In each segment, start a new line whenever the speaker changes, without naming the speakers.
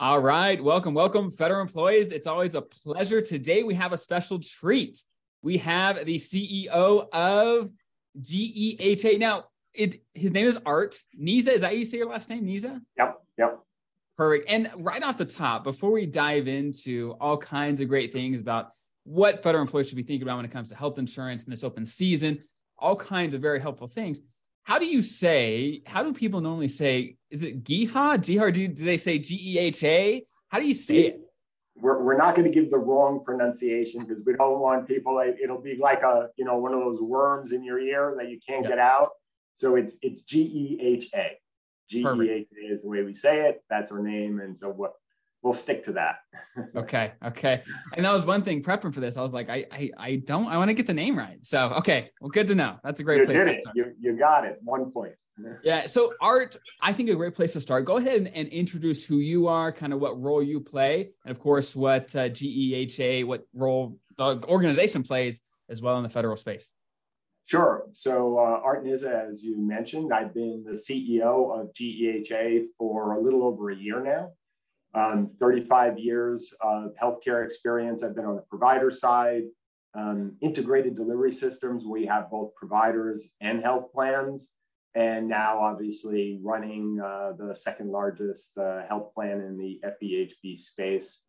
All right. Welcome, welcome, federal employees. It's always a pleasure. Today we have a special treat. We have the CEO of GEHA. Now, it his name is Art Nizza. Is that you say your last name, Nizza?
Yep. Yep.
Perfect. And right off the top, before we dive into all kinds of great things about what federal employees should be thinking about when it comes to health insurance in this open season, all kinds of very helpful things how do you say, how do people normally say, is it GEHA? GEHA, do, do they say G E H A? How do you say it?
We're, we're not going to give the wrong pronunciation because we don't want people, it'll be like a, you know, one of those worms in your ear that you can't yeah. get out. So it's, it's G E H A. G E H A is the way we say it. That's our name. And so what, we'll stick to that.
okay. Okay. And that was one thing prepping for this. I was like, I, I, I don't, I want to get the name right. So, okay. Well, good to know. That's a great
you
place
to start. You, you got it. One point.
yeah. So art, I think a great place to start. Go ahead and, and introduce who you are, kind of what role you play, and of course, what uh, GEHA, what role the organization plays as well in the federal space.
Sure. So, uh, Art Nizza, as you mentioned, I've been the CEO of GEHA for a little over a year now um, 35 years of healthcare experience. I've been on the provider side, um, integrated delivery systems. We have both providers and health plans. And now, obviously, running uh, the second largest uh, health plan in the FEHB space.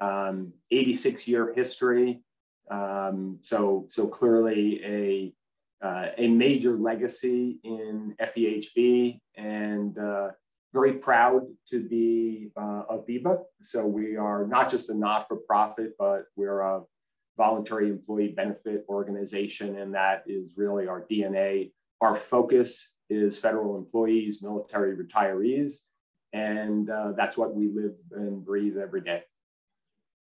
Um, 86 year history. Um, so, so clearly a uh, a major legacy in FEHB and uh, very proud to be uh, a VEBA. So we are not just a not-for-profit, but we're a voluntary employee benefit organization, and that is really our DNA. Our focus is federal employees, military retirees, and uh, that's what we live and breathe every day.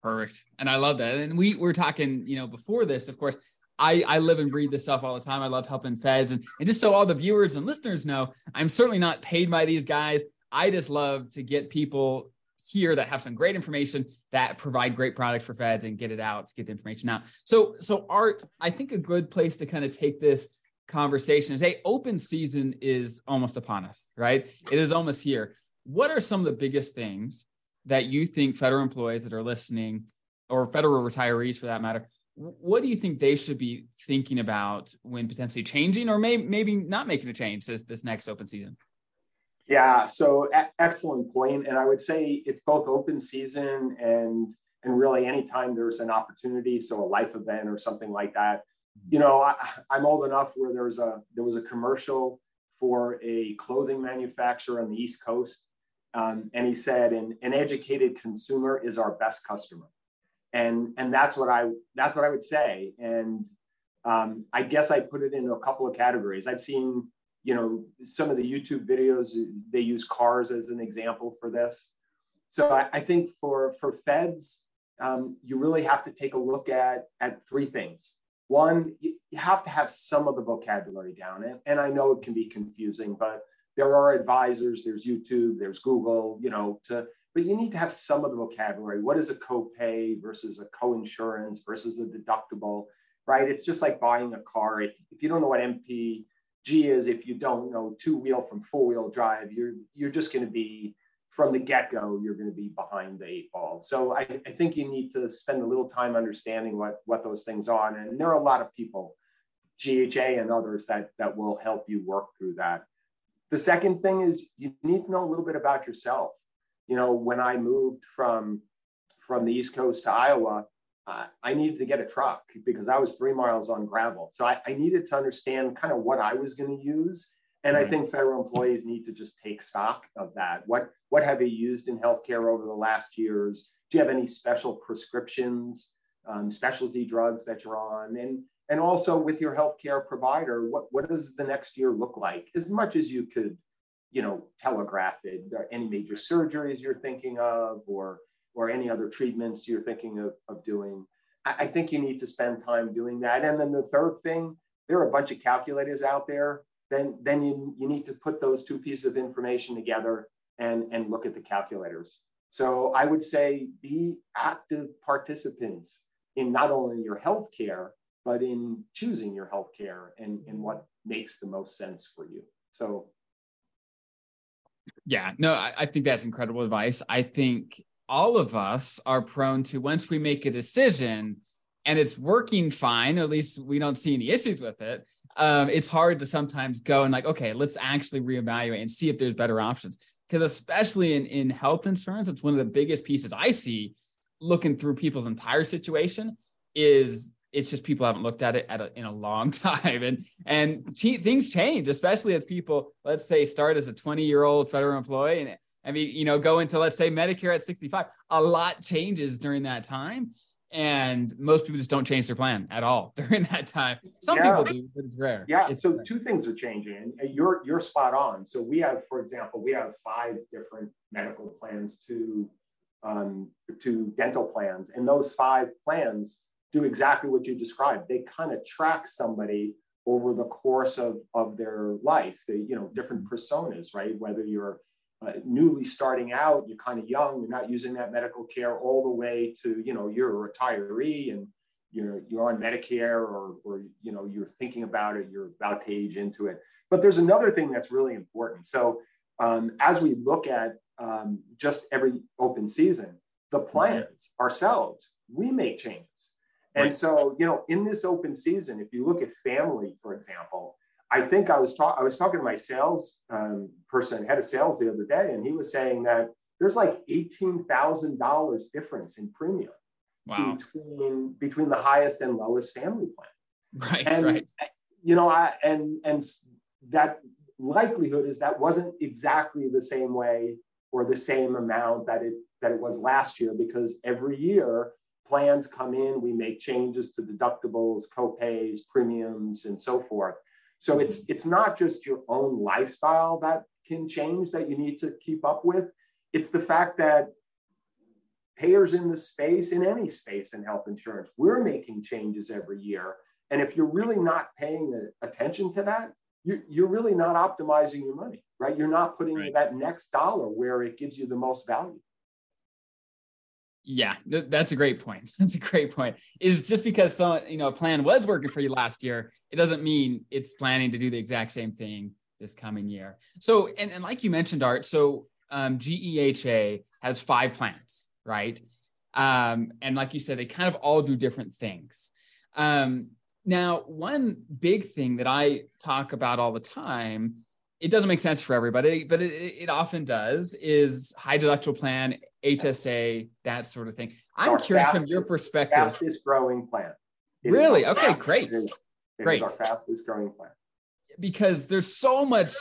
Perfect, and I love that. And we were talking, you know, before this, of course. I, I live and breathe this stuff all the time. I love helping feds. And, and just so all the viewers and listeners know, I'm certainly not paid by these guys. I just love to get people here that have some great information that provide great products for feds and get it out get the information out. So, so art, I think a good place to kind of take this conversation is hey, open season is almost upon us, right? It is almost here. What are some of the biggest things that you think federal employees that are listening or federal retirees for that matter what do you think they should be thinking about when potentially changing or maybe maybe not making a change this this next open season?
Yeah, so a- excellent point, and I would say it's both open season and and really anytime there's an opportunity, so a life event or something like that. You know, I, I'm old enough where there was a there was a commercial for a clothing manufacturer on the East Coast, um, and he said, "an an educated consumer is our best customer." And and that's what I that's what I would say. And um, I guess I put it into a couple of categories. I've seen you know some of the YouTube videos they use cars as an example for this. So I, I think for for feds, um, you really have to take a look at at three things. One, you have to have some of the vocabulary down, and, and I know it can be confusing, but there are advisors, there's YouTube, there's Google, you know, to but you need to have some of the vocabulary. What is a copay versus a co-insurance versus a deductible, right? It's just like buying a car. If, if you don't know what MPG is, if you don't know two-wheel from four-wheel drive, you're you're just going to be from the get-go, you're going to be behind the eight ball. So I, I think you need to spend a little time understanding what what those things are. And there are a lot of people, GEHA and others, that that will help you work through that. The second thing is you need to know a little bit about yourself you know, when I moved from from the East Coast to Iowa, uh, I needed to get a truck because I was three miles on gravel. So I, I needed to understand kind of what I was going to use. And right. I think federal employees need to just take stock of that. What what have you used in healthcare over the last years? Do you have any special prescriptions, um, specialty drugs that you're on? And and also with your healthcare provider, what, what does the next year look like? As much as you could you know, telegraph it, any major surgeries you're thinking of, or or any other treatments you're thinking of, of doing. I, I think you need to spend time doing that. And then the third thing, there are a bunch of calculators out there. Then then you, you need to put those two pieces of information together and, and look at the calculators. So I would say be active participants in not only your healthcare, but in choosing your healthcare and, and what makes the most sense for you. So
Yeah, no, I, I think that's incredible advice. I think all of us are prone to once we make a decision and it's working fine, or at least we don't see any issues with it. Um, it's hard to sometimes go and like, okay, let's actually reevaluate and see if there's better options. Because especially in, in health insurance, it's one of the biggest pieces I see looking through people's entire situation is it's just people haven't looked at it at a, in a long time and and things change especially as people let's say start as a 20 year old federal employee and I mean, you know, go into let's say Medicare at 65. A lot changes during that time. And most people just don't change their plan at all during that time. Some yeah. people do, but it's rare.
Yeah.
It's
so
rare.
two things are changing. And you're you're spot on. So we have, for example, we have five different medical plans to um, to dental plans, and those five plans do exactly what you described. They kind of track somebody over the course of, of their life. They, you know, different personas, right? Whether you're uh, newly starting out, you're kind of young, you're not using that medical care all the way to, you know, you're a retiree and you're, you're on Medicare or, or, you know, you're thinking about it, you're about to age into it. But there's another thing that's really important. So um, as we look at um, just every open season, the plans ourselves, we make changes. And so, you know, in this open season, if you look at family, for example, I think I was talking. I was talking to my sales um, person, head of sales, the other day, and he was saying that there's like eighteen thousand dollars difference in premium wow. between between the highest and lowest family
plan. Right. And, right.
You know, I and and that likelihood is that wasn't exactly the same way or the same amount that it that it was last year because every year plans come in, we make changes to deductibles, copays, premiums, and so forth. So it's mm-hmm. it's not just your own lifestyle that can change that you need to keep up with. It's the fact that payers in the space, in any space in health insurance, we're making changes every year. And if you're really not paying attention to that, you're, you're really not optimizing your money, right? You're not putting right. that next dollar where it gives you the most value.
Yeah, that's a great point. That's a great point. Is just because some you know a plan was working for you last year, it doesn't mean it's planning to do the exact same thing this coming year. So, and, and like you mentioned, Art, so um, GEHA has five plans, right? Um, and like you said, they kind of all do different things. Um, now, one big thing that I talk about all the time it doesn't make sense for everybody, but it, it often does, is high deductible plan, HSA, that sort of thing. I'm our curious fastest, from your perspective.
Fastest growing plan.
It really? Okay, great. great.
our fastest growing plan.
Because there's so much,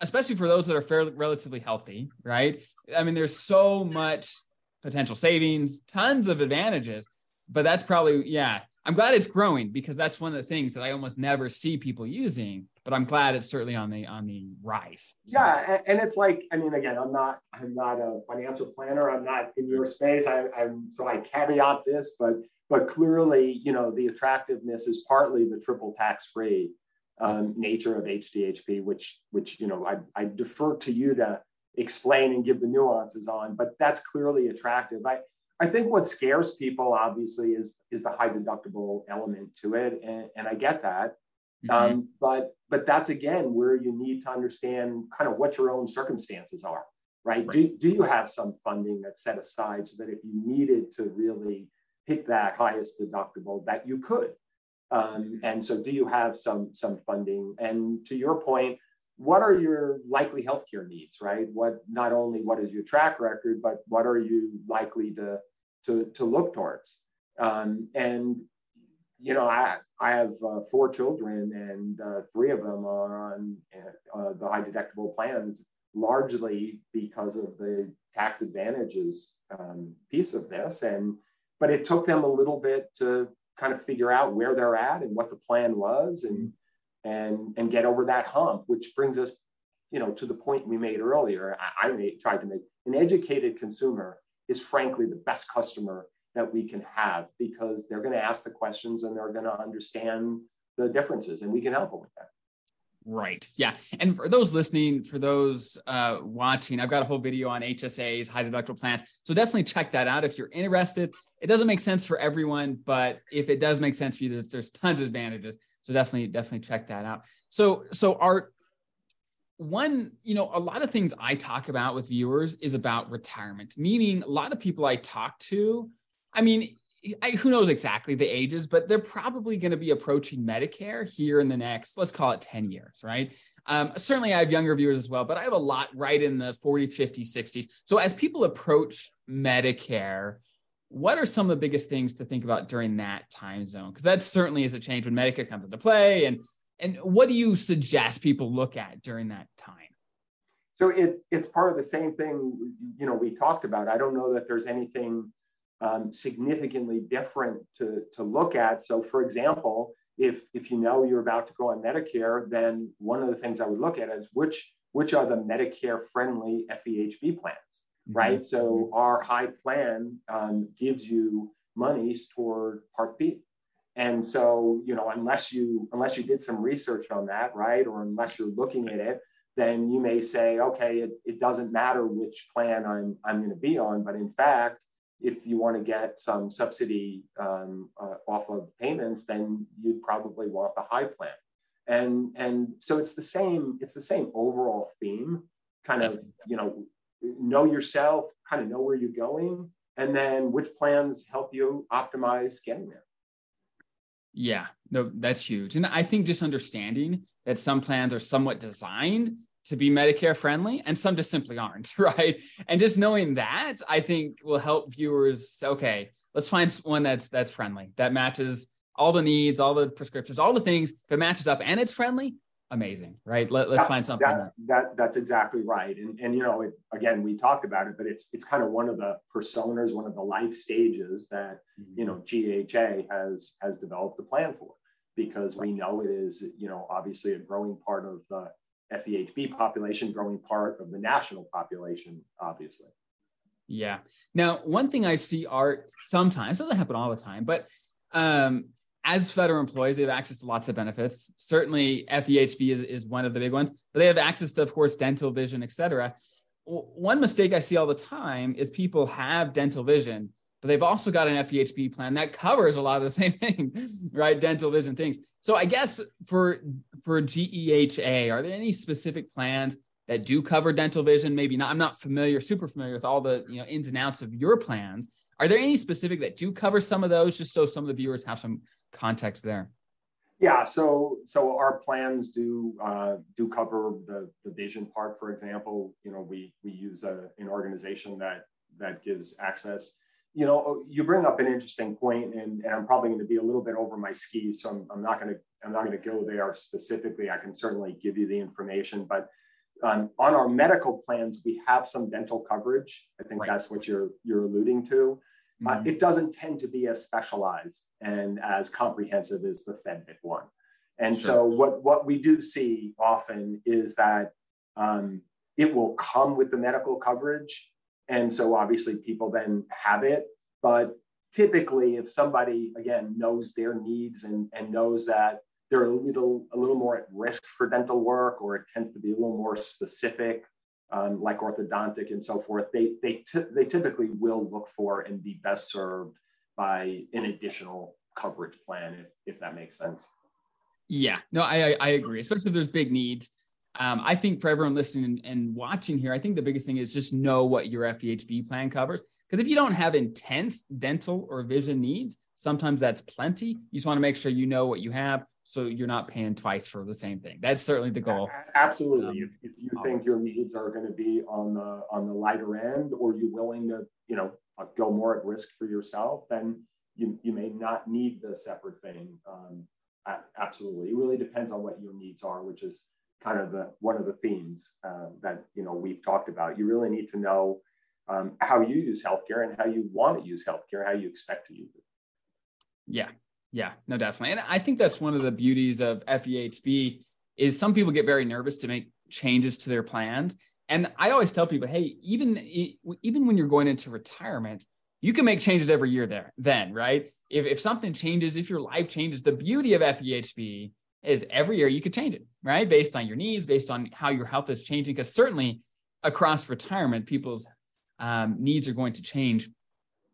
especially for those that are fairly relatively healthy, right? I mean, there's so much potential savings, tons of advantages, but that's probably, yeah, I'm glad it's growing because that's one of the things that I almost never see people using. But I'm glad it's certainly on the on the rise.
Yeah, and it's like I mean, again, I'm not I'm not a financial planner. I'm not in your space. I, I'm so I caveat this, but but clearly, you know, the attractiveness is partly the triple tax free um, nature of HDHP, which which you know I, I defer to you to explain and give the nuances on. But that's clearly attractive. I I think what scares people obviously is is the high deductible element to it, and, and I get that. Mm-hmm. Um, but but that's again where you need to understand kind of what your own circumstances are, right? right? Do, do you have some funding that's set aside so that if you needed to really hit that highest deductible, that you could? Um, and so, do you have some some funding? And to your point, what are your likely healthcare needs, right? What not only what is your track record, but what are you likely to to, to look towards. Um, and, you know, I, I have uh, four children and uh, three of them are on uh, the high deductible plans, largely because of the tax advantages um, piece of this. And, but it took them a little bit to kind of figure out where they're at and what the plan was and, and, and get over that hump, which brings us, you know, to the point we made earlier. I, I made, tried to make an educated consumer is frankly the best customer that we can have because they're going to ask the questions and they're going to understand the differences and we can help them with that.
Right. Yeah. And for those listening, for those uh, watching, I've got a whole video on HSAs, high deductible plans. So definitely check that out if you're interested. It doesn't make sense for everyone, but if it does make sense for you, there's, there's tons of advantages. So definitely, definitely check that out. So, so Art, one, you know, a lot of things I talk about with viewers is about retirement, meaning a lot of people I talk to, I mean, I, who knows exactly the ages, but they're probably going to be approaching Medicare here in the next, let's call it 10 years, right? Um, certainly, I have younger viewers as well, but I have a lot right in the 40s, 50s, 60s. So, as people approach Medicare, what are some of the biggest things to think about during that time zone? Because that certainly is a change when Medicare comes into play. And, and what do you suggest people look at during that time?
So it's it's part of the same thing you know we talked about. I don't know that there's anything um, significantly different to, to look at. So, for example, if, if you know you're about to go on Medicare, then one of the things I would look at is which, which are the Medicare friendly FEHB plans, mm-hmm. right? So, our high plan um, gives you monies toward Part B. And so, you know, unless you unless you did some research on that, right, or unless you're looking at it, then you may say, okay, it, it doesn't matter which plan I'm I'm going to be on, but in fact, if you want to get some subsidy um, uh, off of payments, then you'd probably want the high plan. And, and so it's the same, it's the same overall theme, kind of, you know, know yourself, kind of know where you're going, and then which plans help you optimize getting there.
Yeah, no, that's huge. And I think just understanding that some plans are somewhat designed to be Medicare friendly and some just simply aren't, right? And just knowing that I think will help viewers okay, let's find one that's that's friendly, that matches all the needs, all the prescriptions, all the things that matches up and it's friendly, amazing, right? Let, us find something.
That's, that, that's exactly right. And, and you know, it, again, we talked about it, but it's it's kind of one of the personas, one of the life stages that mm-hmm. you know GEHA has has developed a plan for because we know it is, you know, obviously a growing part of the FEHB population growing part of the national population, obviously.
Yeah. Now, one thing I see are sometimes doesn't happen all the time, but um, as federal employees, they have access to lots of benefits. Certainly, FEHB is, is one of the big ones, but they have access to, of course, dental, vision, et cetera. One mistake I see all the time is people have dental vision, but they've also got an FEHB plan that covers a lot of the same thing, right? Dental vision things. So I guess for for GEHA, are there any specific plans that do cover dental vision? Maybe not. I'm not familiar, super familiar with all the you know ins and outs of your plans. Are there any specific that do cover some of those, just so some of the viewers have some context there?
Yeah, so so our plans do uh, do cover the the vision part. For example, you know we we use a, an organization that that gives access you know, you bring up an interesting point, and, and I'm probably going to be a little bit over my skis, so I'm, I'm not going to I'm not going to go there specifically. I can certainly give you the information, but um, on our medical plans, we have some dental coverage. I think right. that's what you're you're alluding to. Mm-hmm. Uh, it doesn't tend to be as specialized and as comprehensive as the FEDVIP one. And sure. so what what we do see often is that um, it will come with the medical coverage and so obviously people then have it. But typically, if somebody, again, knows their needs and, and knows that they're a little, a little more at risk for dental work, or it tends to be a little more specific, um, like orthodontic and so forth, they, they, they typically will look for and be best served by an additional coverage plan, if, if that makes sense.
Yeah, no, I, I agree, especially if there's big needs um, I think for everyone listening and watching here, I think the biggest thing is just know what your FEHB plan covers. Because if you don't have intense dental or vision needs, sometimes that's plenty. You just want to make sure you know what you have so you're not paying twice for the same thing. That's certainly the goal.
Absolutely. Um, if, if, you think your needs are going to be on the on the lighter end, or you're willing to, you know, uh, go more at risk for yourself, then you, you may not need the separate thing. Um, absolutely. It really depends on what your needs are, which is kind of the one of the themes uh, that you know we've talked about. You really need to know um, how you use healthcare and how you want to use healthcare, how you expect to use it.
Yeah, yeah, no, definitely. And I think that's one of the beauties of FEHB is some people get very nervous to make changes to their plans. And I always tell people, hey, even even when you're going into retirement, you can make changes every year there. Then, right? If if something changes, if your life changes, the beauty of FEHB is every year you could change it, right? Based on your needs, based on how your health is changing. Because certainly across retirement, people's um, needs are going to change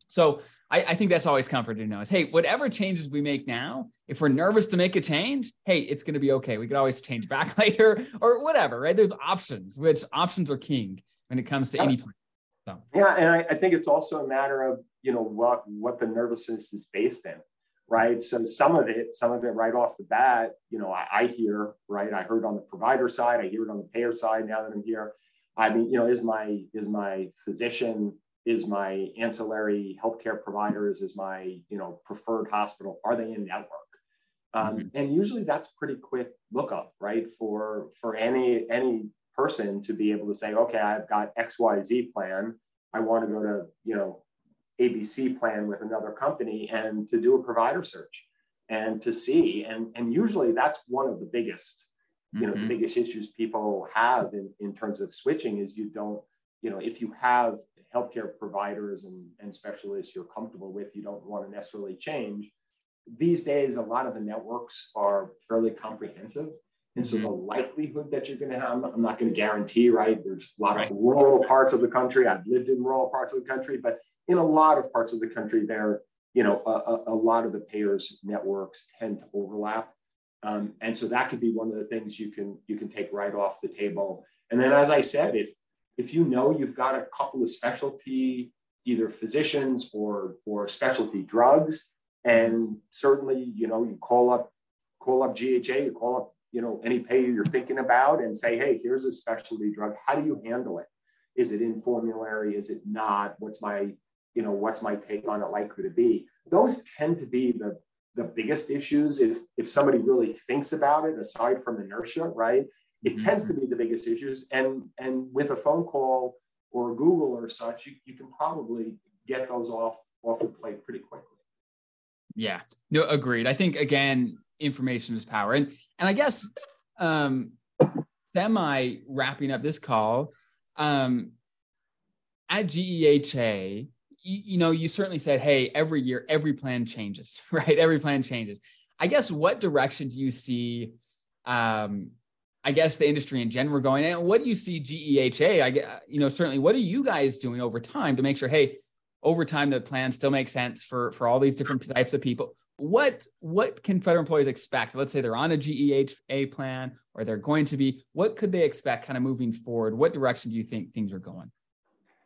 So I, I, think that's always comforting to know is, hey, whatever changes we make now, if we're nervous to make a change, hey, it's going to be okay. We could always change back later or whatever, right? There's options, which options are king when it comes to any plan.
So. Yeah, and I, I think it's also a matter of you know what what the nervousness is based in, right? So some of it, some of it right off the bat, you know, I, I hear right. I heard on the provider side, I hear it on the payer side. Now that I'm here, I mean, you know, is my is my physician is my ancillary healthcare providers, is my you know preferred hospital, are they in network? Um, mm-hmm. And usually that's pretty quick lookup, right? For for any any person to be able to say, okay, I've got X Y Z plan. I want to go to you know ABC plan with another company and to do a provider search and to see and and usually that's one of the biggest you know mm-hmm. the biggest issues people have in, in terms of switching is you don't you know if you have healthcare providers and, and specialists you're comfortable with, you don't want to necessarily change. These days, a lot of the networks are fairly comprehensive. And so mm-hmm. the likelihood that you're going to have, I'm not going to guarantee, right? There's a lot right. of rural parts of the country. I've lived in rural parts of the country, but in a lot of parts of the country, there, you know, a, a lot of the payers networks tend to overlap. Um, and so that could be one of the things you can you can take right off the table. And then, as I said, if if you know you've got a couple of specialty either physicians or or specialty drugs and certainly you know you call up call up GEHA you call up you know any payer you're thinking about and say hey here's a specialty drug. How do you handle it? Is it in formulary? Is it not? What's my you know what's my take on it likely to be? Those tend to be the the biggest issues if if somebody really thinks about it aside from inertia right it mm-hmm. tends to be the biggest issues. And, and with a phone call or Google or such, you, you can probably get those off, off the plate pretty quickly.
Yeah, no, agreed. I think again, information is power. And, and I guess, um, semi wrapping up this call, um, at GEHA, you, you know, you certainly said, hey, every year, every plan changes, right? Every plan changes. I guess what direction do you see um, I guess the industry in general going. And what do you see GEHA? I you know, certainly what are you guys doing over time to make sure, hey, over time the plan still makes sense for for all these different types of people. What what can federal employees expect? Let's say they're on a GEHA plan or they're going to be. What could they expect kind of moving forward? What direction do you think things are going?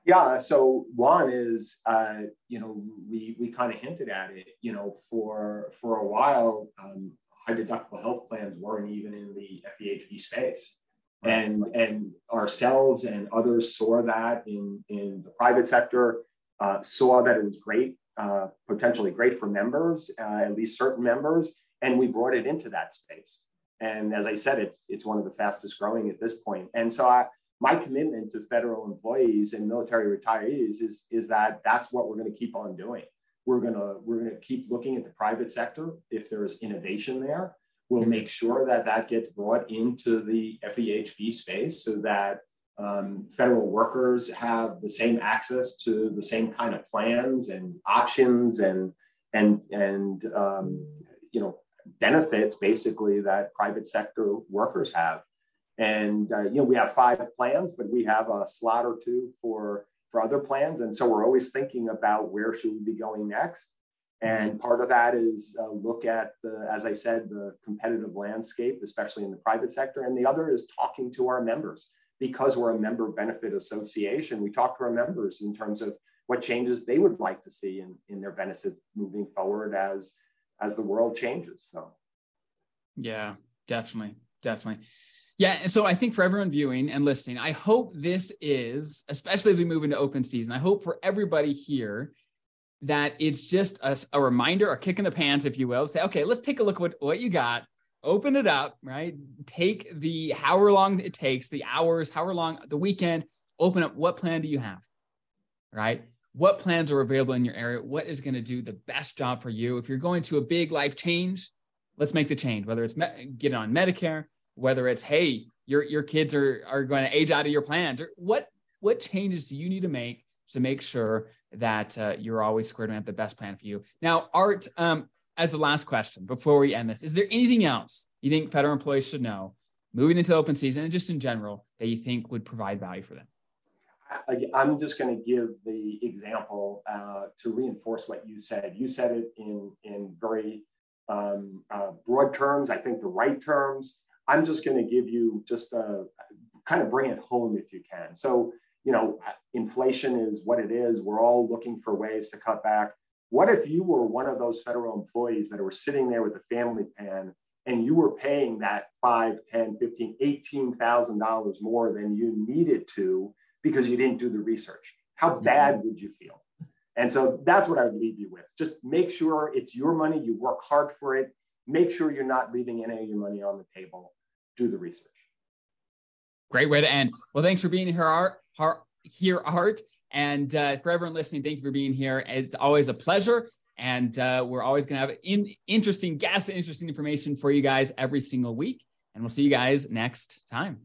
Yeah, so one is, uh, you know, we we kind of hinted at it, you know, for for a while, um, high deductible health plans weren't even in the FEHB space. And, and ourselves and others saw that in, in the private sector, uh, saw that it was great, uh, potentially great for members, uh, at least certain members, and we brought it into that space. And as I said, it's, it's one of the fastest growing at this point. And so I, my commitment to federal employees and military retirees is, is that that's what we're going to keep on doing. We're gonna we're gonna keep looking at the private sector if there is innovation there. We'll make sure that that gets brought into the FEHB space so that um, federal workers have the same access to the same kind of plans and options and and and um, you know benefits basically that private sector workers have. And uh, you know we have five plans, but we have a slot or two for for other plans. And so we're always thinking about where should we be going next. And mm-hmm. part of that is uh, look at the, as I said, the competitive landscape, especially in the private sector. And the other is talking to our members because we're a member benefit association. We talk to our members in terms of what changes they would like to see in, in their benefits moving forward as as the world changes. So,
yeah, definitely, definitely. Yeah. So I think for everyone viewing and listening, I hope this is, especially as we move into open season, I hope for everybody here that it's just a, a reminder, a kick in the pants, if you will, say, okay, let's take a look at what, what you got, open it up, right? Take the however long it takes, the hours, however long, the weekend, open up what plan do you have, right? What plans are available in your area? What is going to do the best job for you? If you're going to a big life change, let's make the change, whether it's me- get on Medicare, whether it's hey your your kids are are going to age out of your plans or what what changes do you need to make to make sure that uh, you're always squared and the best plan for you now art um, as the last question before we end this is there anything else you think federal employees should know moving into open season and just in general that you think would provide value for them
I, am just going to give the example uh, to reinforce what you said. You said it in in very um, uh, broad terms. I think the right terms. I'm just going to give you just a kind of bring it home if you can. So you know, inflation is what it is. We're all looking for ways to cut back. What if you were one of those federal employees that were sitting there with a family plan and you were paying that five, 10, 15, $18,000 more than you needed to because you didn't do the research? How mm-hmm. bad would you feel? And so that's what I would leave you with. Just make sure it's your money, you work hard for it. Make sure you're not leaving any of your money on the table. Do the research.
Great way to end. Well, thanks for being here, Art. Here, Art. And uh, for everyone listening, thank you for being here. It's always a pleasure. And uh, we're always going to have in, interesting guests, and interesting information for you guys every single week. And we'll see you guys next time.